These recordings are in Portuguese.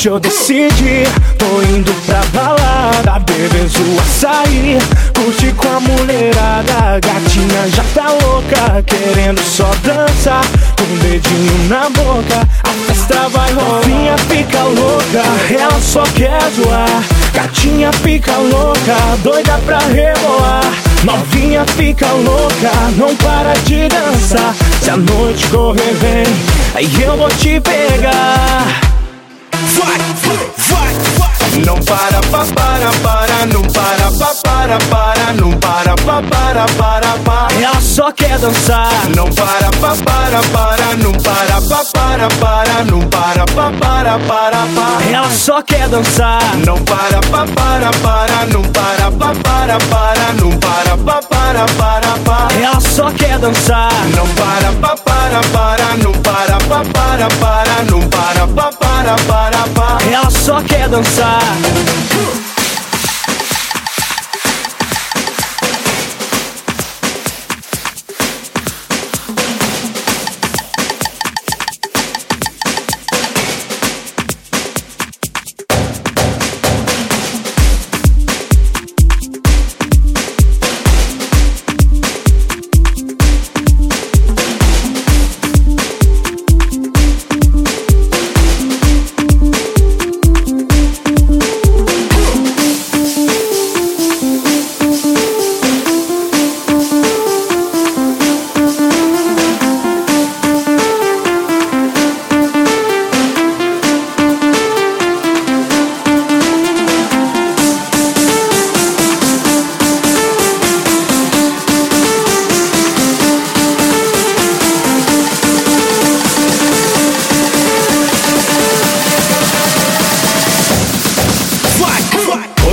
Hoje eu decidi, tô indo pra balada Beber o açaí, curtir com a mulherada Gatinha já tá louca, querendo só dançar Com um dedinho na boca, a festa vai rolar Novinha fica louca, ela só quer zoar. Gatinha fica louca, doida pra rebolar. Novinha fica louca, não para de dançar. Se a noite correr vem, aí eu vou te pegar vai, vai, vai. Não para, pa, para, para, não para, pa, para, para, não para, pa, para, para, para. Ela só quer dançar. Não para, pa, para, para, não para, pa, para, para, não para, pa, para, para, para. Ela só quer dançar. Não para, pa, para, para, não para, pa, para, para, não para, pa, para, para, para. Ela só quer dançar. Não para, pa, para, para, não para, pa, para, para, não para, pa, para, para, quer dançar.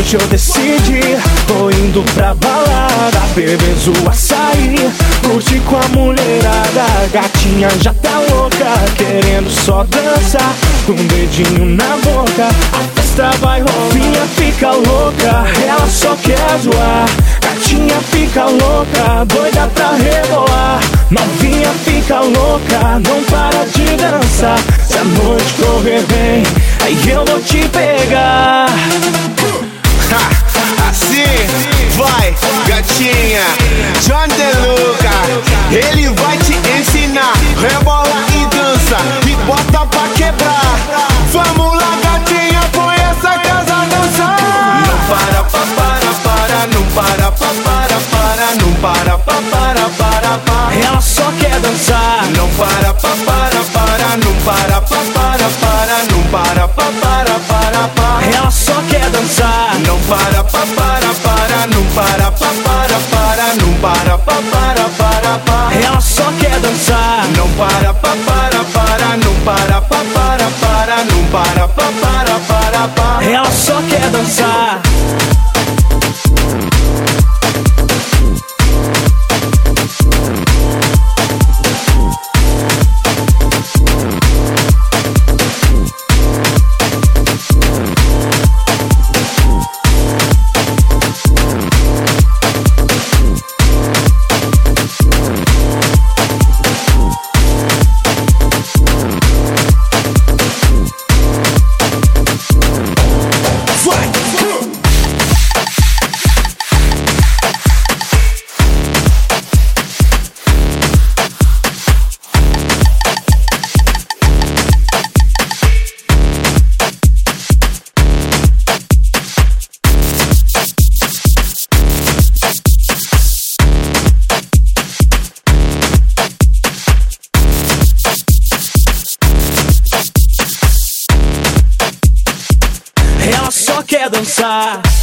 Hoje eu decidi, tô indo pra balada Beber o açaí, curtir com a mulherada Gatinha já tá louca, querendo só dançar Com um dedinho na boca, a festa vai rolar fica louca, ela só quer zoar. Gatinha fica louca, doida pra rebolar. Novinha fica louca, não para de dançar. Se a noite correr bem, aí eu vou te pegar vai, gatinha. John DeLuca, ele vai te ensinar. Rebola e dança, e bota pra quebrar. Vamos lá, gatinha, põe essa casa a dançar. Não para, pa, para, para, não para, pa, para, para, não para, pa, para, para, para. Ela só quer dançar. Não para, pa, para, para, não para, pa, para, para, não para, pa, para, para, para. Ela só quer dançar. Não para, pa, para, dançar. Não para, pa, para, Ela só quer dançar.